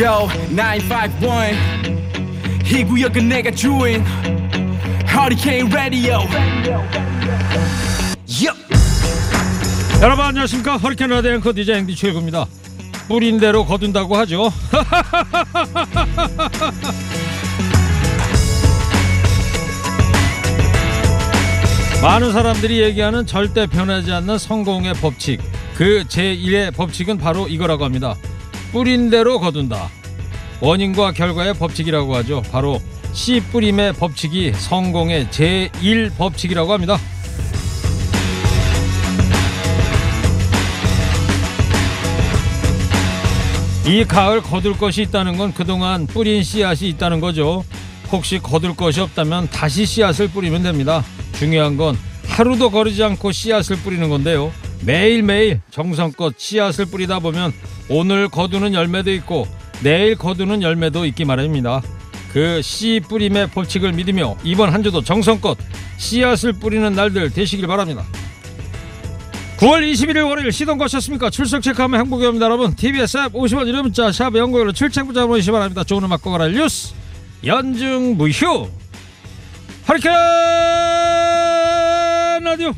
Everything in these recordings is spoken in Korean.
Yo 951 이 구역은 내가 주인. Hurricane Radio. Yo. 여러분 안녕하십니까? 허리케인 라디오 앵커 DJ 앵디 최고입니다. 뿌린 대로 거둔다고 하죠. 많은 사람들이 얘기하는 절대 변하지 않는 성공의 법칙. 그 제1의 법칙은 바로 이거라고 합니다 뿌린 대로 거둔다 원인과 결과의 법칙이라고 하죠 바로 씨 뿌림의 법칙이 성공의 제1 법칙이라고 합니다 이 가을 거둘 것이 있다는 건 그동안 뿌린 씨앗이 있다는 거죠. 혹시 거둘 것이 없다면 다시 씨앗을 뿌리면 됩니다. 중요한 건 하루도 거르지 않고 씨앗을 뿌리는 건데요. 매일매일 정성껏 씨앗을 뿌리다 보면 오늘 거두는 열매도 있고 내일 거두는 열매도 있기 마련입니다. 그 씨 뿌림의 법칙을 믿으며 이번 한 주도 정성껏 씨앗을 뿌리는 날들 되시길 바랍니다. 9월 21일 월요일 시동 거셨습니까? 출석 체크하면 행복이 옵니다 여러분 TBS 앱 50원 유료 문자 샵 연구일로 출첵부자 보내시기 바랍니다 좋은 음악 거라 뉴스 연중 무휴 허리케인 라디오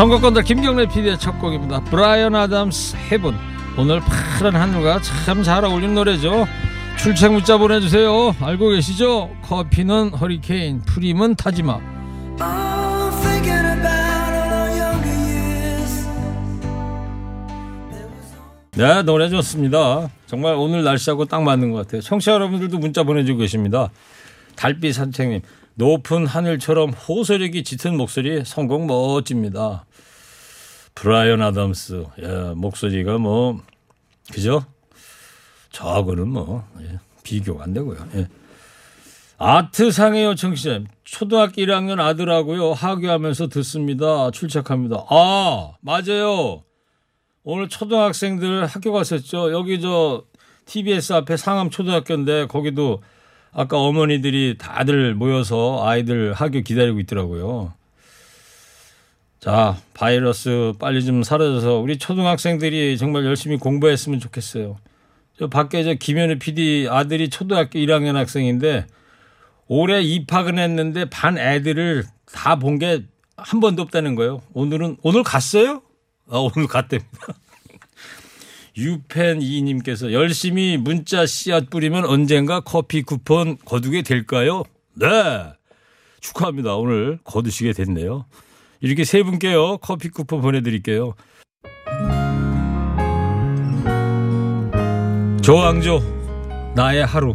선거권들 김경래 PD의 첫 곡입니다 브라이언 아담스 Heaven 오늘 파란 하늘과 참 잘 어울리는 노래죠 출첵 문자 보내주세요. 알고 계시죠? 커피는 허리케인, 프림은 타지마. 네, 노래 좋습니다. 정말 오늘 날씨하고 딱 맞는 것 같아요. 청취자 여러분들도 문자 보내주고 계십니다. 달빛 산책님, 높은 하늘처럼 호소력이 짙은 목소리 성공 멋집니다. 브라이언 아담스, 예, 목소리가 뭐, 그죠? 저하고는 뭐 예, 비교가 안 되고요. 예. 아트상의 요청 시점 초등학교 1학년 아들하고요 하교하면서 듣습니다. 출첵합니다. 아 맞아요. 오늘 초등학생들 학교 갔었죠. 여기 저 TBS 앞에 상암 초등학교인데 거기도 아까 어머니들이 다들 모여서 아이들 학교 기다리고 있더라고요. 자, 바이러스 빨리 좀 사라져서 우리 초등학생들이 정말 열심히 공부했으면 좋겠어요. 저 밖에 저 김현우 PD 아들이 초등학교 1학년 학생인데 올해 입학은 했는데 반 애들을 다 본 게 한 번도 없다는 거예요. 오늘은 오늘 갔어요? 아 오늘 갔답니다. 유펜 이님께서 열심히 문자 씨앗 뿌리면 언젠가 커피 쿠폰 거두게 될까요? 네 축하합니다. 오늘 거두시게 됐네요. 이렇게 세 분께요 커피 쿠폰 보내드릴게요. 조항조 나의 하루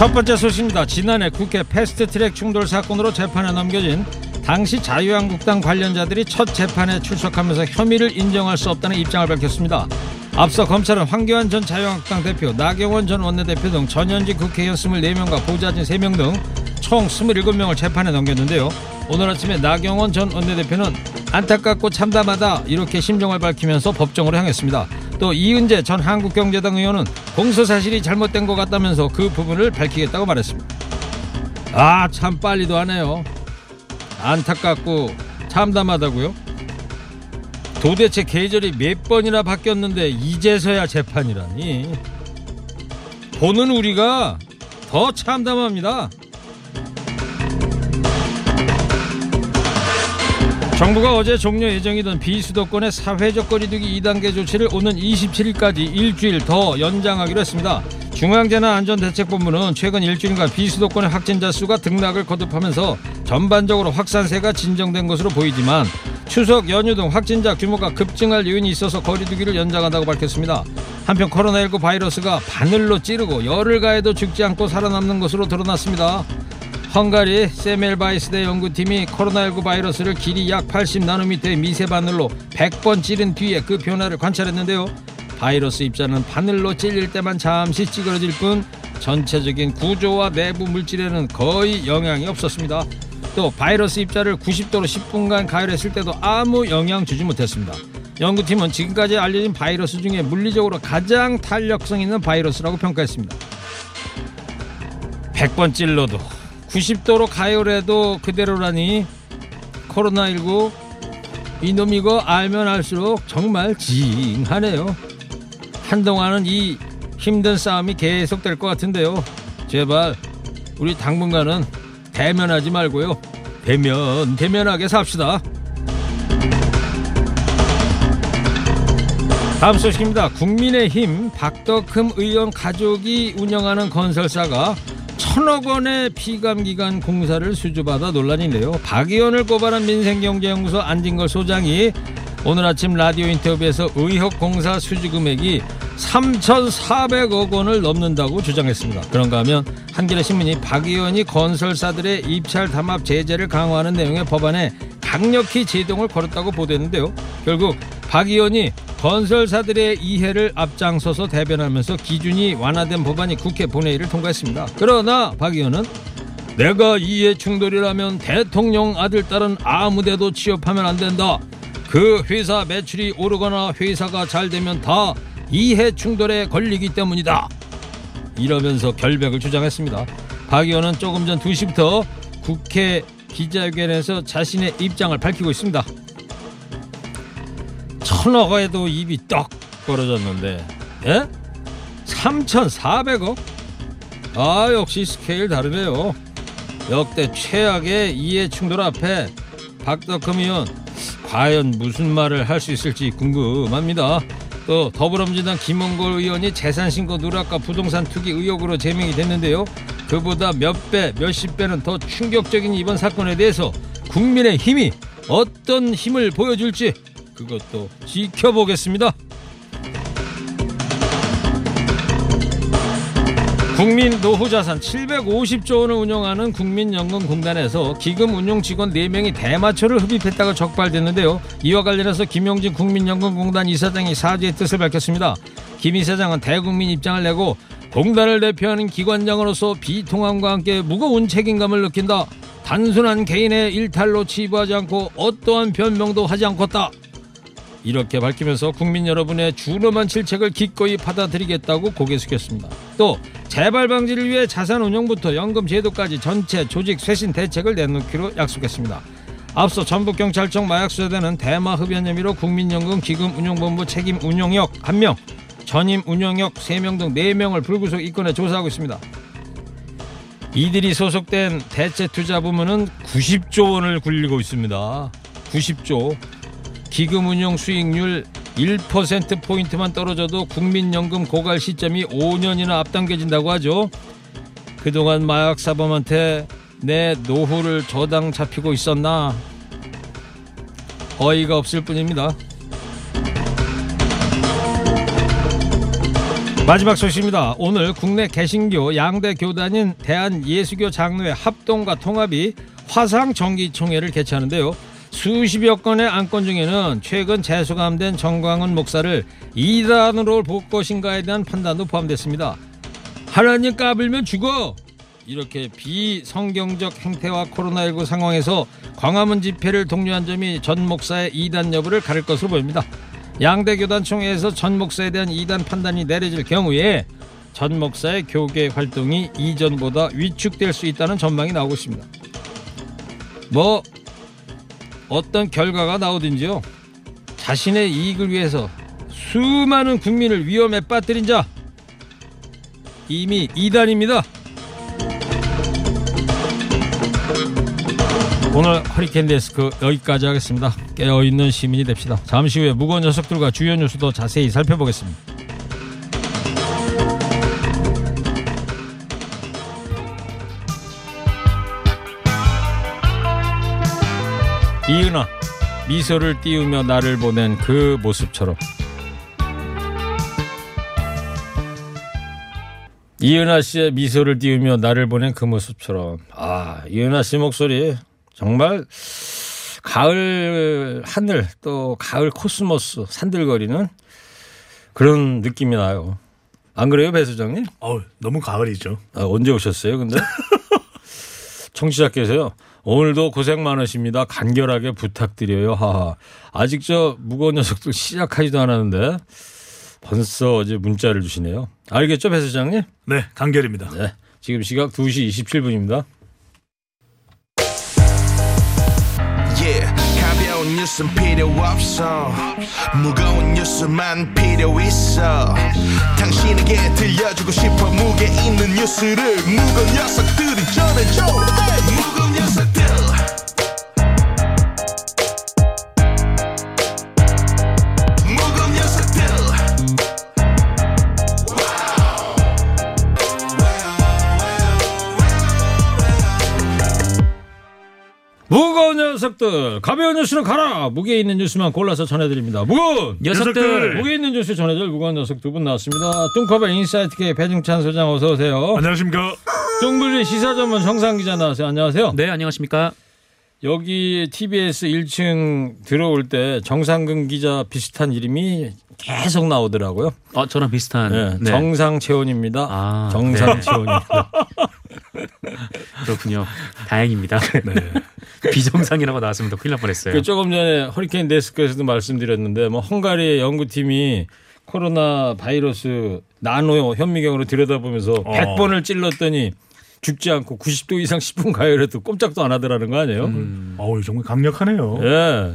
첫 번째 소식입니다. 지난해 국회 패스트트랙 충돌 사건으로 재판에 넘겨진 당시 자유한국당 관련자들이 첫 재판에 출석하면서 혐의를 인정할 수 없다는 입장을 밝혔습니다. 앞서 검찰은 황교안 전 자유한국당 대표, 나경원 전 원내대표 등 전현직 국회의원 24명과 보좌진 3명 등 총 27명을 재판에 넘겼는데요. 오늘 아침에 나경원 전 원내대표는 안타깝고 참담하다 이렇게 심정을 밝히면서 법정으로 향했습니다. 또 이은재 전 한국경제당 의원은 공소 사실이 잘못된 것 같다면서 그 부분을 밝히겠다고 말했습니다. 아 참 빨리도 하네요. 안타깝고 참담하다고요? 도대체 계절이 몇 번이나 바뀌었는데 이제서야 재판이라니. 보는 우리가 더 참담합니다. 정부가 어제 종료 예정이던 비수도권의 사회적 거리두기 2단계 조치를 오는 27일까지 일주일 더 연장하기로 했습니다. 중앙재난안전대책본부는 최근 일주일간 비수도권의 확진자 수가 등락을 거듭하면서 전반적으로 확산세가 진정된 것으로 보이지만 추석 연휴 등 확진자 규모가 급증할 요인이 있어서 거리두기를 연장한다고 밝혔습니다. 한편 코로나19 바이러스가 바늘로 찌르고 열을 가해도 죽지 않고 살아남는 것으로 드러났습니다. 헝가리 세멜바이스대 연구팀이 코로나19 바이러스를 길이 약 80나노미터의 미세 바늘로 100번 찌른 뒤에 그 변화를 관찰했는데요. 바이러스 입자는 바늘로 찔릴 때만 잠시 찌그러질 뿐 전체적인 구조와 내부 물질에는 거의 영향이 없었습니다. 또 바이러스 입자를 90도로 10분간 가열했을 때도 아무 영향 주지 못했습니다. 연구팀은 지금까지 알려진 바이러스 중에 물리적으로 가장 탄력성 있는 바이러스라고 평가했습니다. 100번 찔러도 90도로 가열해도 그대로라니 코로나19 이놈 이거 알면 알수록 정말 징하네요. 한동안은 이 힘든 싸움이 계속될 것 같은데요. 제발 우리 당분간은 대면하지 말고요. 대면 대면하게 삽시다. 다음 소식입니다. 국민의힘 박덕흠 의원 가족이 운영하는 건설사가 천억 원의 피감기관 공사를 수주받아 논란인데요. 박 의원을 고발한 민생경제연구소 안진걸 소장이 오늘 아침 라디오 인터뷰에서 의혹 공사 수주 금액이 3,400억 원을 넘는다고 주장했습니다. 그런가 하면 한겨레 신문이 박 의원이 건설사들의 입찰 담합 제재를 강화하는 내용의 법안에 강력히 제동을 걸었다고 보도했는데요. 결국 박 의원이 건설사들의 이해를 앞장서서 대변하면서 기준이 완화된 법안이 국회 본회의를 통과했습니다. 그러나 박 의원은 내가 이해 충돌이라면 대통령 아들 딸은 아무데도 취업하면 안 된다. 그 회사 매출이 오르거나 회사가 잘 되면 다 이해 충돌에 걸리기 때문이다. 이러면서 결백을 주장했습니다. 박 의원은 조금 전 2시부터 국회 기자회견에서 자신의 입장을 밝히고 있습니다. 천억 에도 입이 떡 벌어졌는데, 예? 3,400억? 아, 역시 스케일 다르네요. 역대 최악의 이해 충돌 앞에 박덕흠 의원 과연 무슨 말을 할 수 있을지 궁금합니다. 또 더불어민주당 김원걸 의원이 재산 신고 누락과 부동산 투기 의혹으로 제명이 됐는데요. 그보다 몇 배, 몇십 배는 더 충격적인 이번 사건에 대해서 국민의 힘이 어떤 힘을 보여줄지 그것도 지켜보겠습니다. 국민 노후자산 750조 원을 운영하는 국민연금공단에서 기금 운용 직원 4명이 대마초를 흡입했다가 적발됐는데요. 이와 관련해서 김용진 국민연금공단 이사장이 사죄의 뜻을 밝혔습니다. 김 이사장은 대국민 입장을 내고 공단을 대표하는 기관장으로서 비통함과 함께 무거운 책임감을 느낀다. 단순한 개인의 일탈로 치부하지 않고 어떠한 변명도 하지 않겠다. 이렇게 밝히면서 국민 여러분의 준엄한 질책을 기꺼이 받아들이겠다고 고개 숙였습니다. 또 재발 방지를 위해 자산 운용부터 연금 제도까지 전체 조직 쇄신 대책을 내놓기로 약속했습니다. 앞서 전북경찰청 마약수사대는 대마 흡연 혐의로 국민연금 기금운용본부 책임 운용역 1명, 전임 운용역 3명 등 4명을 불구속 입건해 조사하고 있습니다. 이들이 소속된 대체투자부문은 90조 원을 굴리고 있습니다. 90조. 기금운용 수익률 1%포인트만 떨어져도 국민연금 고갈 시점이 5년이나 앞당겨진다고 하죠. 그동안 마약사범한테 내 노후를 저당 잡히고 있었나? 어이가 없을 뿐입니다. 마지막 소식입니다. 오늘 국내 개신교 양대 교단인 대한예수교 장로회 합동과 통합이 화상 정기총회를 개최하는데요. 수십여 건의 안건 중에는 최근 재수감된 정광훈 목사를 이단으로 볼 것인가에 대한 판단도 포함됐습니다. 하나님 까불면 죽어! 이렇게 비성경적 행태와 코로나19 상황에서 광화문 집회를 독려한 점이 전 목사의 이단 여부를 가릴 것으로 보입니다. 양대 교단 총회에서 전 목사에 대한 이단 판단이 내려질 경우에 전 목사의 교계 활동이 이전보다 위축될 수 있다는 전망이 나오고 있습니다. 뭐 어떤 결과가 나오든지요. 자신의 이익을 위해서 수많은 국민을 위험에 빠뜨린 자 이미 이단입니다. 오늘 허리케인 데스크 여기까지 하겠습니다. 깨어있는 시민이 됩시다. 잠시 후에 무거운 녀석들과 주요 뉴스도 자세히 살펴보겠습니다. 이은아 미소를 띄우며 나를 보낸 그 모습처럼 이은하 씨의 미소를 띄우며 나를 보낸 그 모습처럼 아 이은하 씨 목소리 정말 가을 하늘 또 가을 코스모스 산들거리는 그런 느낌이 나요. 안 그래요, 배 소장님? 어 너무 가을이죠. 아, 언제 오셨어요, 근데? 청취자께서요. 오늘도 고생 많으십니다. 간결하게 부탁드려요. 하하. 아직 저 무거운 녀석들 시작하지도 않았는데 벌써 어제 문자를 주시네요. 알겠죠, 배 소장님? 네, 간결입니다. 네. 지금 시각 2시 27분입니다. Yeah, 가벼운 뉴스는 필요 없어 무거운 뉴스만 필요 있어 당신에게 들려주고 싶어 무게 있는 뉴스를 무거운 녀석들이 전해줘 녀석들, 가벼운 뉴스는 가라. 무게 있는 뉴스만 골라서 전해드립니다. 무거운 녀석들. 무게 있는 뉴스 전해줄 무거운 녀석 두 분 나왔습니다. 뚱커벨 인사이트K 배중찬 소장 어서 오세요. 안녕하십니까? 뚱블리 시사 전문 정상근 기자 나왔어요. 안녕하세요. 네, 안녕하십니까? 여기 TBS 1층 들어올 때 정상근 기자 비슷한 이름이 계속 나오더라고요. 어, 저랑 비슷한. 네, 네, 정상채원입니다. 아, 정상채원입니다. 그렇군요. 다행입니다. 비정상이라고 나왔으면 더 큰일 날 뻔했어요. 그 조금 전에 허리케인 데스크에서도 말씀드렸는데 뭐 헝가리의 연구팀이 코로나 바이러스 나노 현미경으로 들여다보면서 어. 100번을 찔렀더니 죽지 않고 90도 이상 10분 가열해도 꼼짝도 안 하더라는 거 아니에요? 어우 정말 강력하네요. 예.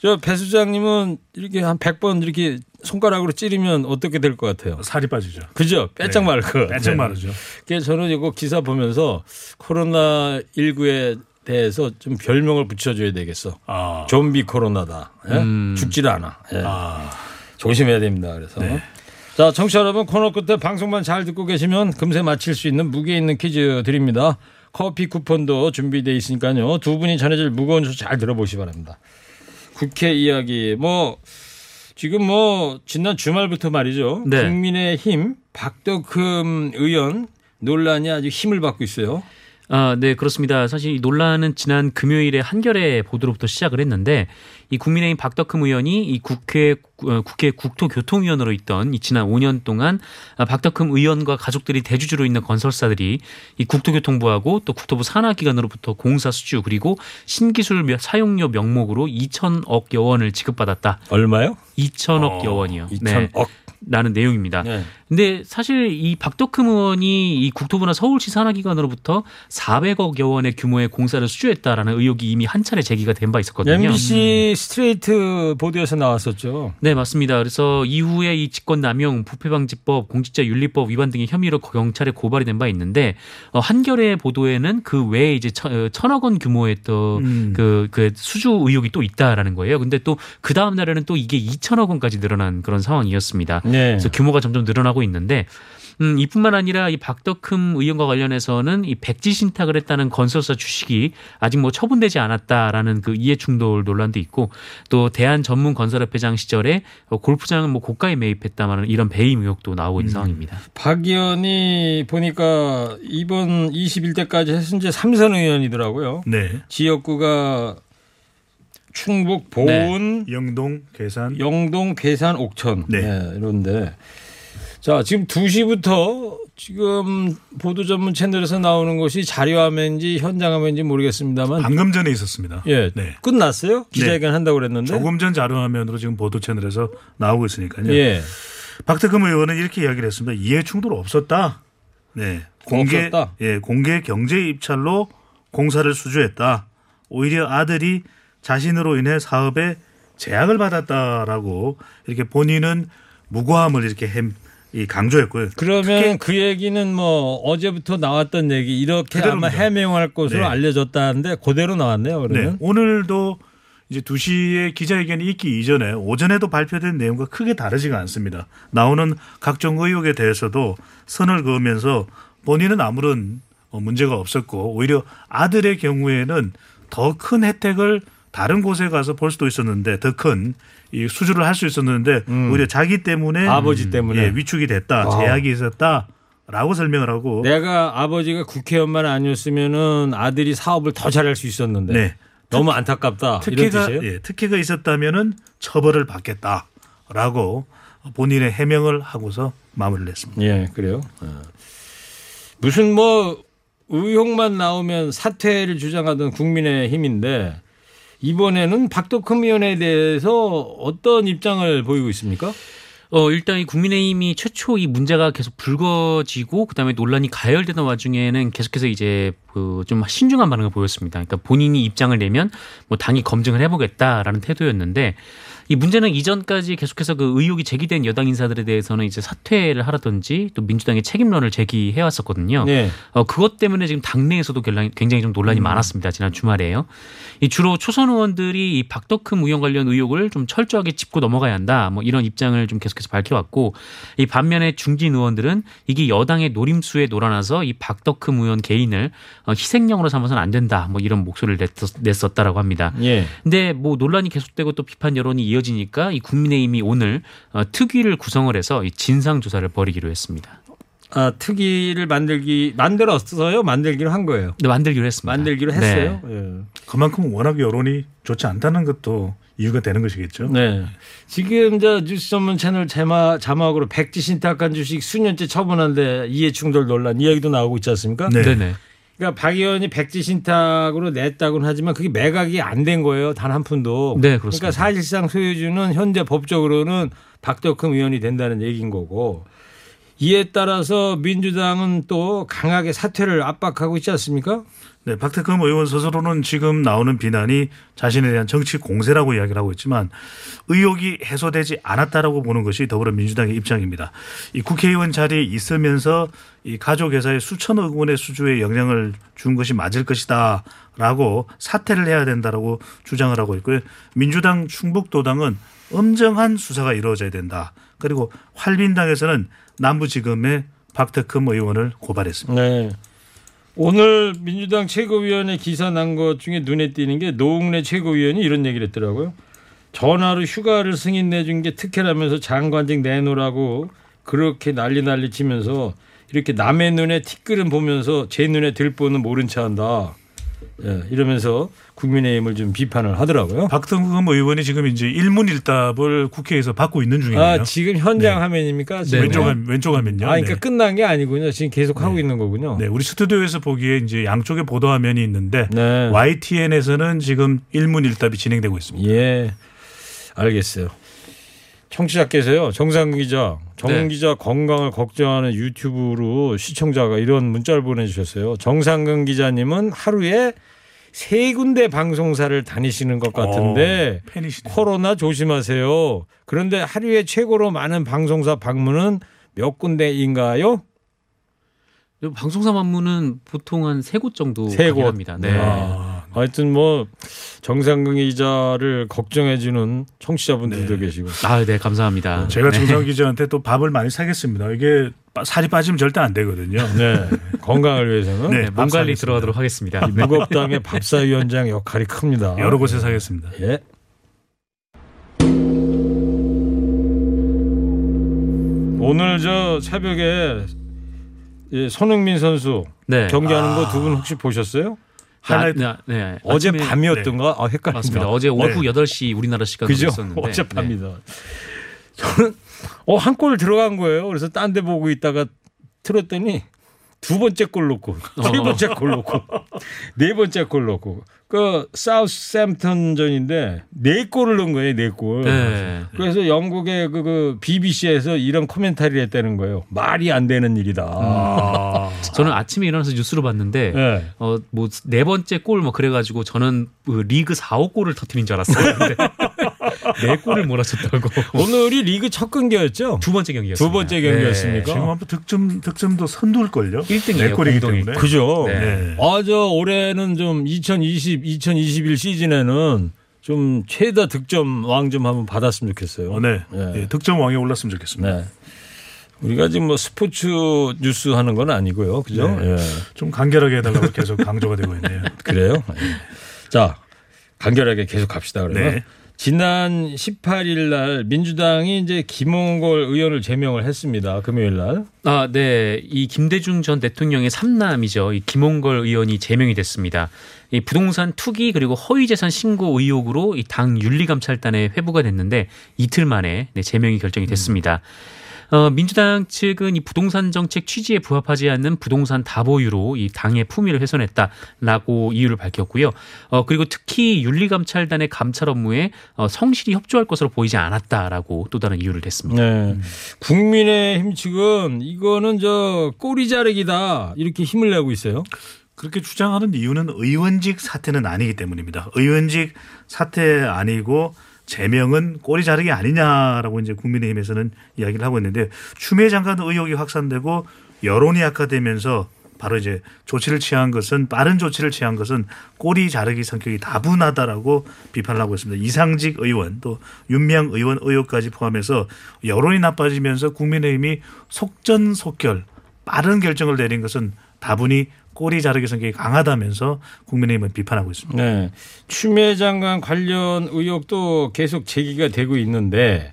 저배 수장님은 이렇게 한 100번 이렇게 손가락으로 찌르면 어떻게 될 것 같아요? 살이 빠지죠. 그죠? 빼짝 네. 말 거. 빼짝 마르죠. 그래서 저는 이거 기사 보면서 코로나 19에 대해서 좀 별명을 붙여줘야 되겠어. 아, 좀비 코로나다. 예? 죽지를 않아. 예. 아, 조심해야 됩니다. 그래서. 자, 청취자 여러분 코너 끝에 방송만 잘 듣고 계시면 금세 맞힐 수 있는 무게 있는 퀴즈 드립니다. 커피 쿠폰도 준비되어 있으니까요. 두 분이 전해질 무거운 뉴스 잘 들어보시 기 바랍니다. 국회 이야기 뭐 지금 뭐 지난 주말부터 말이죠. 네. 국민의힘 박덕흠 의원 논란이 아주 힘을 받고 있어요. 아, 네, 그렇습니다. 사실 이 논란은 지난 금요일에 한겨레 보도로부터 시작을 했는데 이 국민의힘 박덕흠 의원이 이 국회 어, 국회 국토교통위원으로 있던 이 지난 5년 동안 아, 박덕흠 의원과 가족들이 대주주로 있는 건설사들이 이 국토교통부하고 또 국토부 산하기관으로부터 공사 수주 그리고 신기술 명- 사용료 명목으로 2천억여 원을 지급받았다. 얼마요? 2천억여 원이요. 2천억. 라는 내용입니다. 네. 근데 사실 이 박덕흠 의원이 이 국토부나 서울시 산하기관으로부터 400억여 원의 규모의 공사를 수주했다라는 의혹이 이미 한 차례 제기가 된 바 있었거든요. MBC 스트레이트 보도에서 나왔었죠. 네, 맞습니다. 그래서 이후에 이 직권 남용, 부패방지법, 공직자윤리법 위반 등의 혐의로 경찰에 고발이 된 바 있는데 어, 한겨레 보도에는 그 외에 이제 천, 어, 천억 원 규모의 또 음. 그, 그 수주 의혹이 또 있다라는 거예요. 근데 또 그 다음 날에는 또 이게 2천억 원까지 늘어난 그런 상황이었습니다. 네. 그래서 규모가 점점 늘어나고 있는데 음, 이뿐만 아니라 이 박덕흠 의원과 관련해서는 이 백지 신탁을 했다는 건설사 주식이 아직 뭐 처분되지 않았다라는 그 이해 충돌 논란도 있고 또 대한 전문 건설협회장 시절에 어, 골프장은 뭐 고가에 매입했다마는 이런 배임 의혹도 나오고 있는 상황입니다. 박 의원이 보니까 이번 21대까지 해서 이제 삼선 의원이더라고요. 네. 지역구가 충북, 보은, 영동 계산. 영동, 괴산, 옥천. 네. 네, 이런데. 자, 지금 2시부터 지금 보도 전문 채널에서 나오는 것이 자료화면인지 현장화면인지 모르겠습니다만. 방금 전에 있었습니다. 예. 네. 끝났어요? 기자회견 한다고 그랬는데. 조금 전 자료화면으로 지금 보도 채널에서 나오고 있으니까요. 예. 박태금 의원은 이렇게 이야기를 했습니다. 이해 충돌 없었다. 네. 공개 없었다? 예, 공개 경제 입찰로 공사를 수주했다. 오히려 아들이 자신으로 인해 사업에 제약을 받았다라고 이렇게 본인은 무고함을 이렇게 햄, 이 강조했고요. 그러면 그 얘기는 뭐 어제부터 나왔던 얘기 이렇게 아마. 해명할 것으로 네. 알려졌다는데 그대로 나왔네요. 네. 그러면. 오늘도 이제 2시에 기자회견이 있기 이전에 오전에도 발표된 내용과 크게 다르지가 않습니다. 나오는 각종 의혹에 대해서도 선을 그으면서 본인은 아무런 어, 문제가 없었고 오히려 아들의 경우에는 더 큰 혜택을 다른 곳에 가서 볼 수도 있었는데 더 큰 이 수주를 할 수 있었는데 오히려 자기 때문에 아버지 때문에. 예, 위축이 됐다, 아. 제약이 있었다 라고 설명을 하고 내가 아버지가 국회의원만 아니었으면은 아들이 사업을 더 잘할 수 있었는데 네. 너무 안타깝다 특혜가. 예, 특혜가 있었다면은 처벌을 받겠다라고 본인의 해명을 하고서 마무리를 했습니다. 예, 그래요. 어. 무슨 뭐 의혹만 나오면 사퇴를 주장하던 국민의 힘인데 이번에는 박덕흠 의원에 대해서 어떤 입장을 보이고 있습니까? 어, 일단 이 국민의힘이 최초 이 문제가 계속 불거지고 그다음에 논란이 가열되던 와중에는 계속해서 이제 그 좀 신중한 반응을 보였습니다. 그러니까 본인이 입장을 내면 뭐 당이 검증을 해보겠다라는 태도였는데 이 문제는 이전까지 계속해서 그 의혹이 제기된 여당 인사들에 대해서는 이제 사퇴를 하라든지 또 민주당의 책임론을 제기해 왔었거든요. 네. 어, 그것 때문에 지금 당내에서도 굉장히- 좀 논란이 많았습니다. 지난 주말에요. 이 주로 초선 의원들이 이 박덕흠 의원 관련 의혹을 좀 철저하게 짚고 넘어가야 한다. 뭐 이런 입장을 좀 계속해서 밝혀왔고 이 반면에 중진 의원들은 이게 여당의 노림수에 놀아나서 이 박덕흠 의원 개인을 어, 희생양으로 삼아서는 안 된다. 뭐 이런 목소리를 냈었, 냈었 다라고 합니다. 예. 근데 뭐 논란이 계속되고 또 비판 여론이 이어지니까 이 국민의힘이 오늘 어, 특위를 구성을 해서 이 진상 조사를 벌이기로 했습니다. 아, 특위를 만들기 만들었어요? 만들기로 한 거예요. 네, 만들기로 했습니다. 만들기로 네. 했어요. 예. 그만큼 워낙 여론이 좋지 않다는 것도 이유가 되는 것이겠죠. 네. 지금 저 뉴스 전문 채널 자막, 자막으로 백지 신탁한 주식 수년째 처분한데 이해 충돌 논란 이야기도 나오고 있지 않습니까? 네. 네, 네. 그러니까 박 의원이 백지 신탁으로 냈다고는 하지만 그게 매각이 안 된 거예요. 단 한 푼도. 네, 그렇습니다. 그러니까 사실상 소유주는 현재 법적으로는 박덕흠 의원이 된다는 얘기인 거고 이에 따라서 민주당은 또 강하게 사퇴를 압박하고 있지 않습니까? 네, 박태흠 의원 스스로는 지금 나오는 비난이 자신에 대한 정치 공세라고 이야기를 하고 있지만 의혹이 해소되지 않았다라고 보는 것이 더불어민주당의 입장입니다. 이 국회의원 자리에 있으면서 이 가족 회사에 수천억 원의 수주에 영향을 준 것이 맞을 것이다라고 사퇴를 해야 된다라고 주장을 하고 있고요. 민주당 충북도당은 엄정한 수사가 이루어져야 된다. 그리고 활빈당에서는 남부지검에 박태흠 의원을 고발했습니다. 네. 오늘 민주당 최고위원회 기사 난 것 중에 눈에 띄는 게 노웅래 최고위원이 이런 얘기를 했더라고요. 전화로 휴가를 승인 내준 게 특혜라면서 장관직 내놓으라고 그렇게 난리 난리 치면서 이렇게 남의 눈에 티끌은 보면서 제 눈에 들보는 모른 체 한다. 예, 이러면서 국민의힘을 좀 비판을 하더라고요. 박태흠 의원이 지금 이제 일문일답을 국회에서 받고 있는 중이에요. 아, 지금 현장 화면입니까? 지금? 왼쪽 화면, 왼쪽 화면요. 아, 그러니까 네. 끝난 게 아니군요. 지금 계속 하고 있는 거군요. 네, 우리 스튜디오에서 보기에 이제 양쪽에 보도 화면이 있는데 네. YTN에서는 지금 일문일답이 진행되고 있습니다. 예, 알겠어요. 청취자께서요, 정상근 기자, 정 네. 기자 건강을 걱정하는 유튜브로 시청자가 이런 문자를 보내주셨어요. 정상근 기자님은 하루에 세 군데 방송사를 다니시는 것 같은데 어, 팬이시네요. 코로나 조심하세요. 그런데 하루에 최고로 많은 방송사 방문은 몇 군데인가요? 방송사 만무는 보통 한 세 곳 정도 세 곳. 합니다. 네. 아, 하여튼 뭐 정상근 기자를 걱정해주는 청취자분들도 네. 계시고. 아, 네, 감사합니다. 제가 네. 정상 기자한테 또 밥을 많이 사겠습니다. 이게 빠- 살이 빠지면 절대 안 되거든요. 네, 건강을 위해서는 네. 네, 몸 관리. 들어가도록 하겠습니다. 이 무겁당의 밥사위원장 역할이 큽니다. 여러 곳에 사겠습니다. 예. 오늘 저 새벽에 예, 손흥민 선수 네. 경기하는 거두 분 혹시 보셨어요? 하이라이트. 아, 네, 네. 어제 아침에- 밤이었던가? 아, 헷갈린다. 맞습니다. 어제 오후 8시 우리나라 시간으로 그죠? 있었는데. 네. 어젯밤이다. 저는 어, 한 골 들어간 거예요. 그래서 딴 데 보고 있다가 틀었더니 두 번째 골 넣고 세 어. 번째 골 넣고 네 번째 골 넣고 그 사우스햄튼전인데 네 골을 넣은 거예요. 네 골. 네. 그래서 영국의 그, 그 BBC에서 이런 코멘터리를 했다는 거예요. 말이 안 되는 일이다. 아, 저는 아침에 일어나서 뉴스로 봤는데 네. 어뭐 네 번째 골 뭐 그래가지고 저는 그 리그 4, 5골을 터트린 줄 알았어요. 근데 네 골을 몰아쳤다고. 오늘이 리그 첫 경기였죠? 두 번째 경기였습니다. 두 번째 경기였습니까? 지금 한번 득점 득점도 선두일 걸요. 1등이에요, 네 골이기. 때문에. 그죠? 네. 네. 아, 저 올해는 좀 2020, 2021 시즌에는 좀 최다 득점 왕 좀 한번 받았으면 좋겠어요. 어, 네. 예. 네, 득점 왕에 올랐으면 좋겠습니다. 네. 우리가 지금 뭐 스포츠 뉴스 하는 건 아니고요. 그죠? 네. 예. 좀 간결하게 해달라고 계속 강조가 되고 있네요. 그래요? 예. 자, 간결하게 계속 갑시다 그러면. 네. 지난 18일 날 민주당이 이제 김홍걸 의원을 제명을 했습니다. 금요일 날. 아, 네. 이 김대중 전 대통령의 삼남이죠. 이 김홍걸 의원이 제명이 됐습니다. 이 부동산 투기 그리고 허위재산 신고 의혹으로 이 당 윤리감찰단에 회부가 됐는데 이틀 만에 네, 제명이 결정이 됐습니다. 어, 민주당 측은 이 부동산 정책 취지에 부합하지 않는 부동산 다보유로 이 당의 품위를 훼손했다라고 이유를 밝혔고요. 어, 그리고 특히 윤리감찰단의 감찰 업무에 어, 성실히 협조할 것으로 보이지 않았다라고 또 다른 이유를 댔습니다. 네. 국민의힘 측은 이거는 저 꼬리 자르기다 이렇게 힘을 내고 있어요. 그렇게 주장하는 이유는 의원직 사퇴는 아니기 때문입니다. 의원직 사퇴 아니고 제명은 꼬리 자르기 아니냐라고 이제 국민의힘에서는 이야기를 하고 있는데 추미애 장관 의혹이 확산되고 여론이 악화되면서 바로 이제 조치를 취한 것은 빠른 조치를 취한 것은 꼬리 자르기 성격이 다분하다라고 비판을 하고 있습니다. 이상직 의원 또 윤명 의원 의혹까지 포함해서 여론이 나빠지면서 국민의힘이 속전속결 빠른 결정을 내린 것은 다분히 꼬리 자르기 성격이 강하다면서 국민의힘은 비판하고 있습니다. 네. 추미애 장관 관련 의혹도 계속 제기가 되고 있는데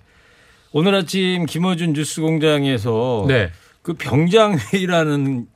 오늘 아침 김어준 뉴스공장에서 네. 그 병장회의라는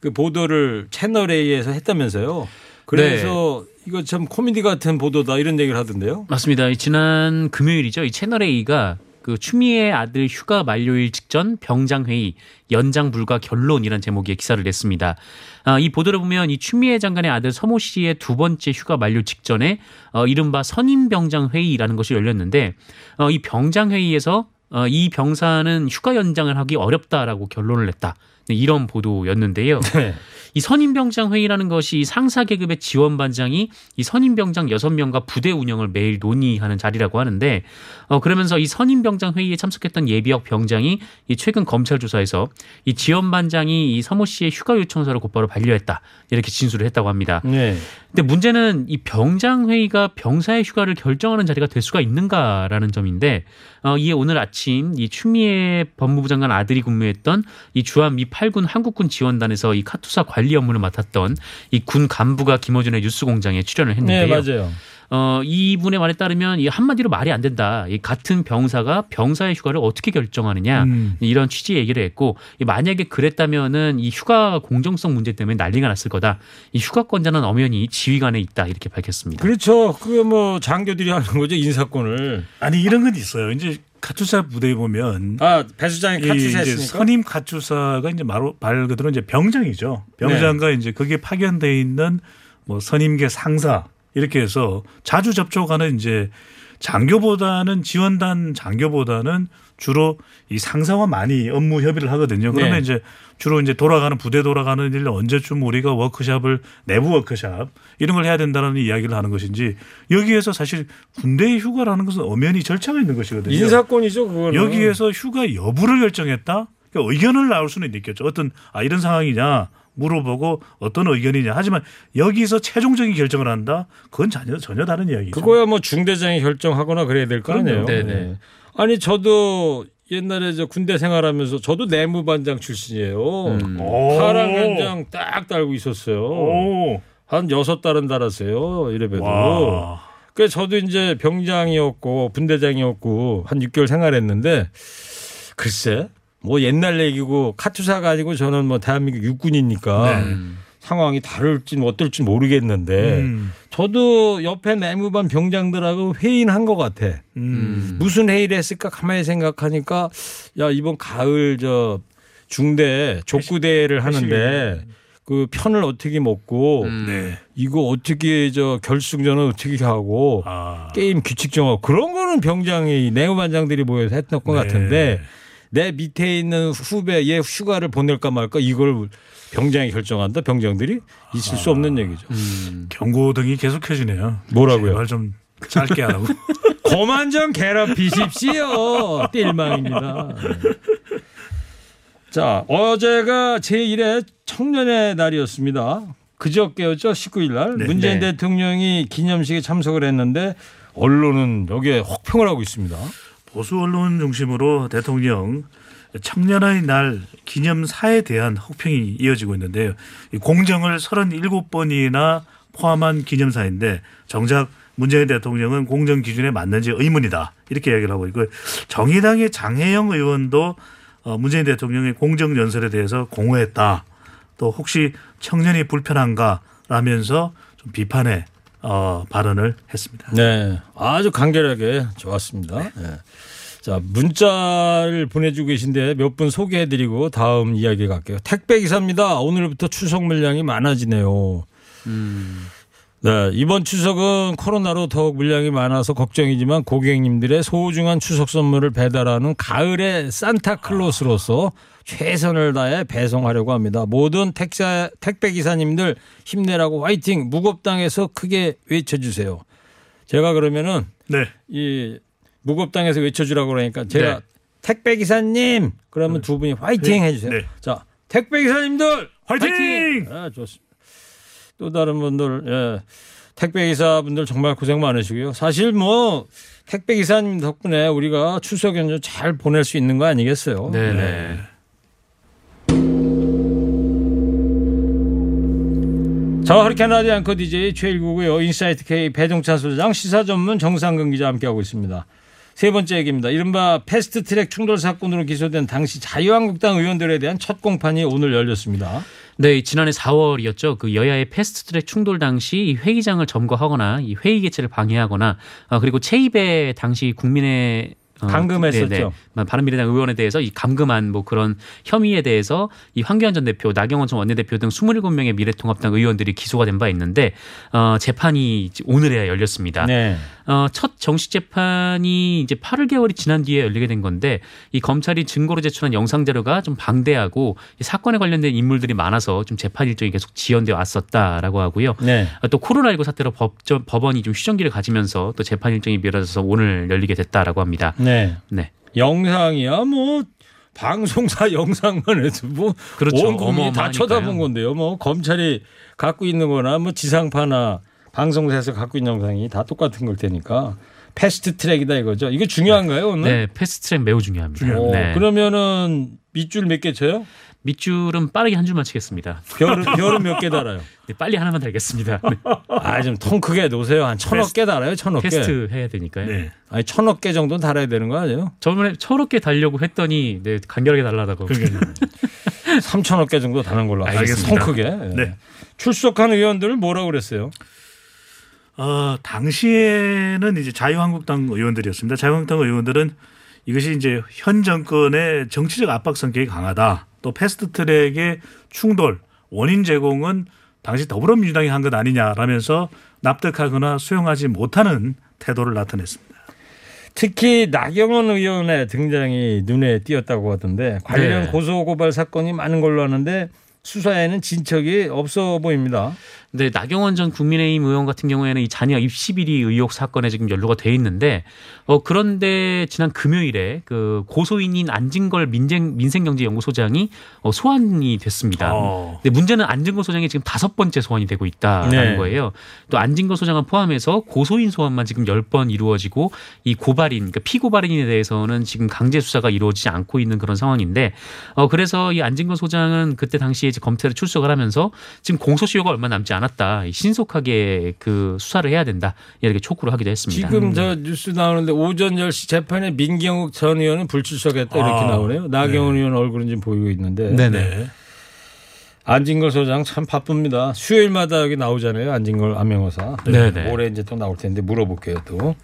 그 보도를 채널 A에서 했다면서요. 그래서 이거 참 코미디 같은 보도다 이런 얘기를 하던데요. 맞습니다. 이 지난 금요일이죠. 이 채널 A가 그 추미애 아들 휴가 만료일 직전 병장 회의 연장 불가 결론이라는 제목의 기사를 냈습니다. 아, 이 보도를 보면 이 추미애 장관의 아들 서모 씨의 두 번째 휴가 만료 직전에 어, 이른바 선임 병장 회의라는 것이 열렸는데 어, 이 병장 회의에서 어, 이 병사는 휴가 연장을 하기 어렵다라고 결론을 냈다. 네, 이런 보도였는데요. 네. 이 선임병장 회의라는 것이 이 상사 계급의 지원 반장이 이 선임병장 6명과 부대 운영을 매일 논의하는 자리라고 하는데 어 그러면서 이 선임병장 회의에 참석했던 예비역 병장이 이 최근 검찰 조사에서 이 지원 반장이 이 서모 씨의 휴가 요청서를 곧바로 반려했다 이렇게 진술을 했다고 합니다. 네. 근데 문제는 이 병장 회의가 병사의 휴가를 결정하는 자리가 될 수가 있는가라는 점인데 어, 이에 오늘 아침 이 추미애 법무부 장관 아들이 근무했던 이 주한 미 8군 한국군 지원단에서 이 카투사 관리 업무를 맡았던 이 군 간부가 김어준의 뉴스공장에 출연을 네, 했는데요. 맞아요. 어, 이분의 말에 따르면 이 한마디로 말이 안 된다. 이 같은 병사가 병사의 휴가를 어떻게 결정하느냐 음. 이런 취지 얘기를 했고 이 만약에 그랬다면은 이 휴가 공정성 문제 때문에 난리가 났을 거다. 이 휴가권자는 엄연히 지휘관에 있다 이렇게 밝혔습니다. 그렇죠. 그게 뭐 장교들이 하는 거죠 인사권을. 아니 이런 건 있어요. 이제 카투사 부대에 보면 아 배수장이 했으니까. 선임 카투사가 이제 말, 말 그대로 이제 병장이죠. 병장과 이제 거기에 파견돼 있는 뭐 선임계 상사 이렇게 해서 자주 접촉하는 이제 장교보다는 지원단 장교보다는 주로 이 상사와 많이 업무 협의를 하거든요. 그러면 네. 이제 주로 이제 돌아가는 부대 돌아가는 일 언제쯤 우리가 워크샵을 내부 워크샵 이런 걸 해야 된다는 이야기를 하는 것인지 여기에서 사실 군대의 휴가라는 것은 엄연히 절차가 있는 것이거든요. 인사권이죠 그거는. 여기에서 휴가 여부를 결정했다. 그러니까 의견을 나올 수는 있겠죠. 어떤 아 이런 상황이냐 물어보고 어떤 의견이냐. 하지만 여기서 최종적인 결정을 한다. 그건 전혀 전혀 다른 이야기죠. 그거야 뭐 중대장이 결정하거나 그래야 될 거 아니에요. 네네. 아니 저도 옛날에 저 군대 생활하면서 저도 내무반장 출신이에요. 음. 오. 파란 간장 딱 달고 있었어요. 오. 한 여섯 달은 달았어요. 이래봬도. 와. 그래서 저도 이제 병장이었고 분대장이었고 한 6개월 생활했는데 글쎄 뭐 옛날 얘기고 카투사가 아니고 저는 뭐 대한민국 육군이니까 네. 상황이 다를지 어떨지 모르겠는데 음. 저도 옆에 내무반 병장들하고 회의는 한것 같아. 음. 무슨 회의를 했을까 가만히 생각하니까 야 이번 가을 저 중대 족구대회를 하는데 그 편을 어떻게 먹고 음. 네. 이거 어떻게 저 결승전은 어떻게 하고 아. 게임 규칙 정하고 그런 거는 병장이 내무반장들이 모여서 했던 것 네. 같은데 내 밑에 있는 후배 얘 휴가를 보낼까 말까 이걸 병장이 결정한다 병장들이 있을 수 없는 얘기죠. 음. 경고등이 계속 켜지네요. 뭐라고요? 제발 좀 짧게 하라고. 그만 좀 괴롭히십시오. 띨망입니다. 자, 어제가 제1회 청년의 날이었습니다. 그저께였죠. 19일 날. 네. 문재인 네. 대통령이 기념식에 참석을 했는데 언론은 여기에 혹평을 하고 있습니다. 보수 언론 중심으로 대통령 청년의 날 기념사에 대한 혹평이 이어지고 있는데요. 이 공정을 37번이나 포함한 기념사인데 정작 문재인 대통령은 공정 기준에 맞는지 의문이다 이렇게 이야기를 하고 있고 정의당의 장혜영 의원도 어, 문재인 대통령의 공정 연설에 대해서 공허했다. 또 혹시 청년이 불편한가 라면서 좀 비판의 어, 발언을 했습니다. 네, 아주 간결하게 좋았습니다. 네. 자, 문자를 보내주고 계신데 몇 분 소개해드리고 다음 이야기 갈게요. 택배 기사입니다. 오늘부터 추석 물량이 많아지네요. 네, 이번 추석은 코로나로 더욱 물량이 많아서 걱정이지만 고객님들의 소중한 추석 선물을 배달하는 가을의 산타클로스로서 최선을 다해 배송하려고 합니다. 모든 택사, 택배 기사님들 힘내라고 화이팅! 무겁당에서 크게 외쳐주세요. 제가 그러면은 네. 이 무겁당에서 외쳐주라고 그러니까 제가 네. 택배 기사님 그러면 두 분이 화이팅 해주세요. 네. 자 택배 기사님들 화이팅! 아, 좋습니다. 또 다른 분들 예. 택배 기사분들 정말 고생 많으시고요. 사실 뭐 택배 기사님 덕분에 우리가 추석 연휴 잘 보낼 수 있는 거 아니겠어요? 네네. 자, 허리케인 라디오 앵커 DJ 최일구고요. 인사이트 K 배종찬 소장 시사 전문 정상근 기자 함께하고 있습니다. 세 번째 얘기입니다. 이른바 fast track 충돌 사건으로 기소된 당시 자유한국당 의원들에 대한 첫 공판이 오늘 열렸습니다. 네, 지난해 4월이었죠. 그 여야의 fast track 충돌 당시 이 회의장을 점거하거나 이 회의 개최를 방해하거나 어, 그리고 체입에 당시 국민의 어, 감금했었죠. 네네. 바른미래당 의원에 대해서 이 감금한 뭐 그런 혐의에 대해서 이 황교안 전 대표, 나경원 전 원내대표 등 27명의 미래통합당 의원들이 기소가 된 바 있는데 어, 재판이 오늘에야 열렸습니다. 네. 어, 첫 정식 재판이 이제 8개월이 지난 뒤에 열리게 된 건데 이 검찰이 증거로 제출한 영상 자료가 좀 방대하고 이 사건에 관련된 인물들이 많아서 좀 재판 일정이 계속 지연돼 왔었다라고 하고요. 네. 어, 또 코로나19 사태로 법정, 법원이 좀 휴정기를 가지면서 또 재판 일정이 미뤄져서 오늘 열리게 됐다라고 합니다. 네. 네. 영상이야 뭐 방송사 영상만 해도 뭐 그렇죠. 온 국민이 다. 쳐다본 건데요. 뭐 검찰이 갖고 있는 거나 뭐 지상파나 방송사에서 갖고 있는 영상이 다 똑같은 걸 테니까 패스트 트랙이다 이거죠. 이거 중요한가요 오늘? 네, 패스트 트랙 매우 중요합니다. 오, 네. 그러면은 밑줄 몇 개 쳐요? 밑줄은 빠르게 한 줄만 치겠습니다. 별은 별은 몇 개 달아요? 네, 빨리 하나만 달겠습니다. 네. 아 좀 통 크게 놓으세요. 한 천억 개 달아요. 천억 개. 테스트 해야 되니까요. 네. 아니 천억 개 정도는 달아야 되는 거 아니에요? 저번에 철없게 달려고 했더니 네, 간결하게 달라다고. 삼천억 개 정도 다는 걸로 알겠습니다. 통 크게. 예. 네. 출석한 의원들을 뭐라고 그랬어요? 어, 당시에는 이제 자유한국당 의원들이었습니다. 자유한국당 의원들은 이것이 이제 현 정권의 정치적 압박 성격이 강하다. 또 패스트 트랙의 충돌 원인 제공은 당시 더불어민주당이 한 것 아니냐라면서 납득하거나 수용하지 못하는 태도를 나타냈습니다. 특히 나경원 의원의 등장이 눈에 띄었다고 하던데 관련 네. 고소고발 사건이 많은 걸로 아는데 수사에는 진척이 없어 보입니다. 네, 나경원 전 국민의힘 의원 같은 경우에는 이 자녀 입시 비리 의혹 사건에 지금 연루가 돼 있는데 어 그런데 지난 금요일에 그 고소인인 안진걸 민생 민생경제연구소장이 어, 소환이 됐습니다. 어. 근데 문제는 안진걸 소장이 지금 다섯 번째 소환이 되고 있다라는 네. 거예요. 또 안진걸 소장을 포함해서 고소인 소환만 지금 열 번 이루어지고 이 고발인 그러니까 피고발인에 대해서는 지금 강제 수사가 이루어지지 않고 있는 그런 상황인데 어 그래서 이 안진걸 소장은 그때 당시에 이제 검찰에 출석을 하면서 지금 공소시효가 얼마 남지 않았 다. 신속하게 그 수사를 해야 된다. 이렇게 촉구를 하기도 했습니다. 지금 저 뉴스 나오는데 오전 10시 재판에 민경욱 전 의원은 불출석했다 이렇게 아, 나오네요. 나경원 의원 얼굴은 지금 보이고 있는데 네네. 안진걸 소장 참 바쁩니다. 수요일마다 여기 나오잖아요. 안진걸 암행어사. 네네. 올해 이제 또 나올 텐데 물어볼게요 또.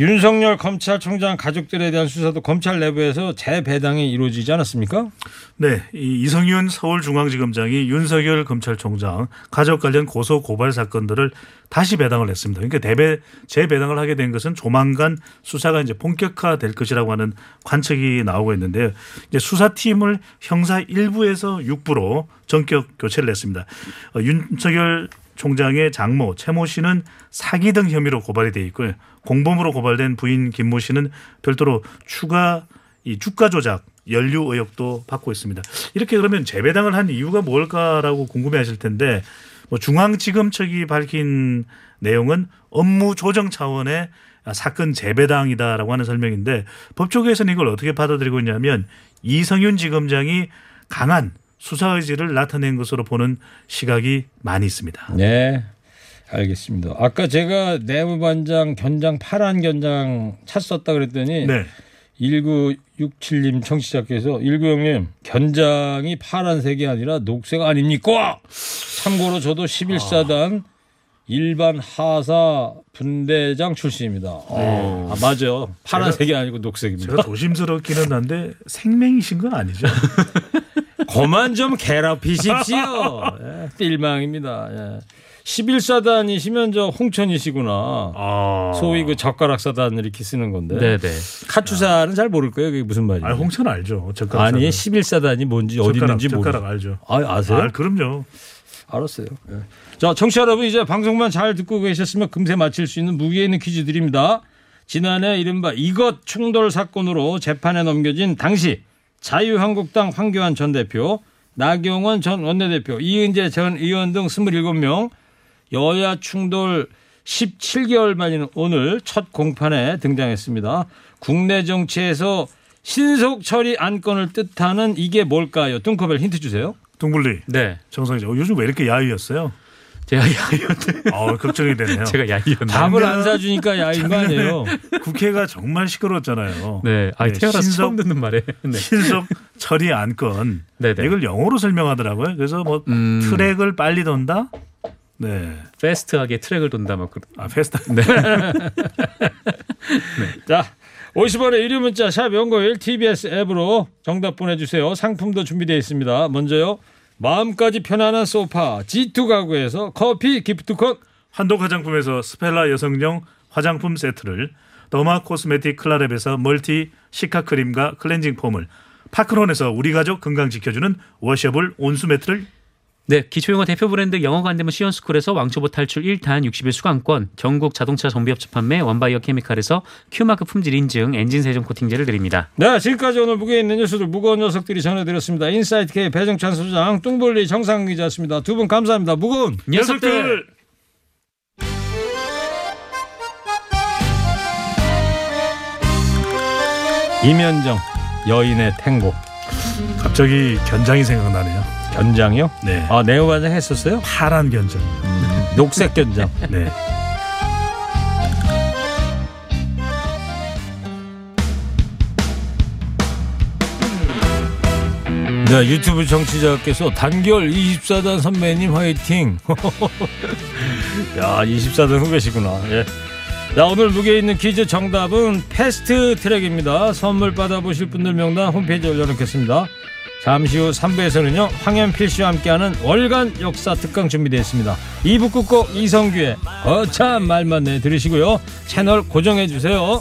윤석열 검찰총장 가족들에 대한 수사도 검찰 내부에서 재배당이 이루어지지 않았습니까? 네, 이 이성윤 서울중앙지검장이 윤석열 검찰총장 가족 관련 고소 고발 사건들을 다시 배당을 했습니다. 그러니까 대배 재배당을 하게 된 것은 조만간 수사가 이제 본격화될 것이라고 하는 관측이 나오고 있는데요. 이제 수사팀을 형사 1부에서 6부로 전격 교체를 했습니다. 어, 윤석열 총장의 장모 최모 씨는 사기 등 혐의로 고발이 돼 있고요. 공범으로 고발된 부인 김모 씨는 별도로 추가 이 주가 조작 연류 의혹도 받고 있습니다. 이렇게 그러면 재배당을 한 이유가 뭘까라고 궁금해하실 텐데 뭐 중앙지검청이 밝힌 내용은 업무 조정 차원의 사건 재배당이다라고 하는 설명인데 법조계에서는 이걸 어떻게 받아들이고 있냐면 이성윤 지검장이 강한 수사 의지를 나타낸 것으로 보는 시각이 많이 있습니다. 네. 알겠습니다. 아까 제가 내무반장 견장 파란 견장 찾았다 그랬더니 네. 1967님 청취자께서 19형님 견장이 파란색이 아니라 녹색 아닙니까? 참고로 저도 11사단 일반 하사 분대장 출신입니다. 어. 아, 맞아요. 파란색이 아니고 녹색입니다. 제가 조심스럽기는 한데 생맹이신 건 아니죠? 그만 좀 괴롭히십시오. 예, 필망입니다. 예. 11사단이시면 저 홍천이시구나. 아. 소위 그 젓가락 사단 이렇게 쓰는 건데. 네네. 카투사는 잘 모를 거예요. 그게 무슨 말이에요. 아, 홍천 알죠. 젓가락. 아니 사단. 11사단이 뭔지 어디 젓가락, 있는지 모르 젓가락 알죠. 아, 아세요? 아, 그럼요. 알았어요. 예. 자, 청취자 여러분 이제 방송만 잘 듣고 계셨으면 금세 맞힐 수 있는 무게 있는 퀴즈 드립니다. 지난해 이른바 이것 충돌 사건으로 재판에 넘겨진 당시 자유한국당 황교안 전 대표, 나경원 전 원내대표, 이은재 전 의원 등 27명 여야 충돌 17개월 만인 오늘 첫 공판에 등장했습니다. 국내 정치에서 신속 처리 안건을 뜻하는 이게 뭘까요? 뚱커벨 힌트 주세요. 동블리. 네. 씨. 어, 요즘 왜 이렇게 야유였어요? 제가 야이였는데. 아, 걱정이 되네요. 제가 야이였나요? 답을 안 사주니까 야인 거 아니에요. 국회가 정말 시끄러웠잖아요. 네. 아, 네, 태어나서 신속- 처음 듣는 말에. 네. 신속 처리 안건. 네네. 이걸 영어로 설명하더라고요. 그래서 뭐 음. 트랙을 빨리 돈다. 네. 페스트하게 트랙을 돈다 막. 그- 아, 페스타. 자, 50원의 유료 문자 샵 연고일 TBS 앱으로 정답 보내주세요. 상품도 준비되어 있습니다. 먼저요. 마음까지 편안한 소파 G2 가구에서 커피 기프트콘 한독 화장품에서 스펠라 여성용 화장품 세트를 더마 코스메틱 클라랩에서 멀티 시카 크림과 클렌징 폼을 파크론에서 우리 가족 건강 지켜주는 워셔블 온수 매트를 네, 기초영어 대표 브랜드 영어가 안 되면 시원스쿨에서 왕초보 탈출 1탄 60일 수강권, 전국 자동차 정비업체 판매 원바이어 케미칼에서 큐마크 품질 인증 엔진 세정 코팅제를 드립니다. 네, 지금까지 오늘 무게 있는 뉴스들 무거운 녀석들이 전해드렸습니다. 인사이트 K 배정찬 소장, 뚱볼리 정상 기자였습니다. 두 분 감사합니다. 무거운 녀석들! 이면정 여인의 탱고 갑자기 견장이 생각나네요. 견장이요? 네. 아, 네오반장 했었어요? 파란 견장. 녹색 견장. 네. 네, 유튜브 정치자께서 단결 24단 선배님 화이팅. 야, 24단 후배시구나. 예. 자, 오늘 무게 있는 퀴즈 정답은 패스트 트랙입니다. 선물 받아보실 분들 명단 홈페이지에 올려놓겠습니다. 잠시 후 3부에서는요, 황현필 씨와 함께하는 월간 역사 특강 준비되어 있습니다. 2부 끝곡 이성규의 거참 말만 내 들으시고요. 채널 고정해 주세요.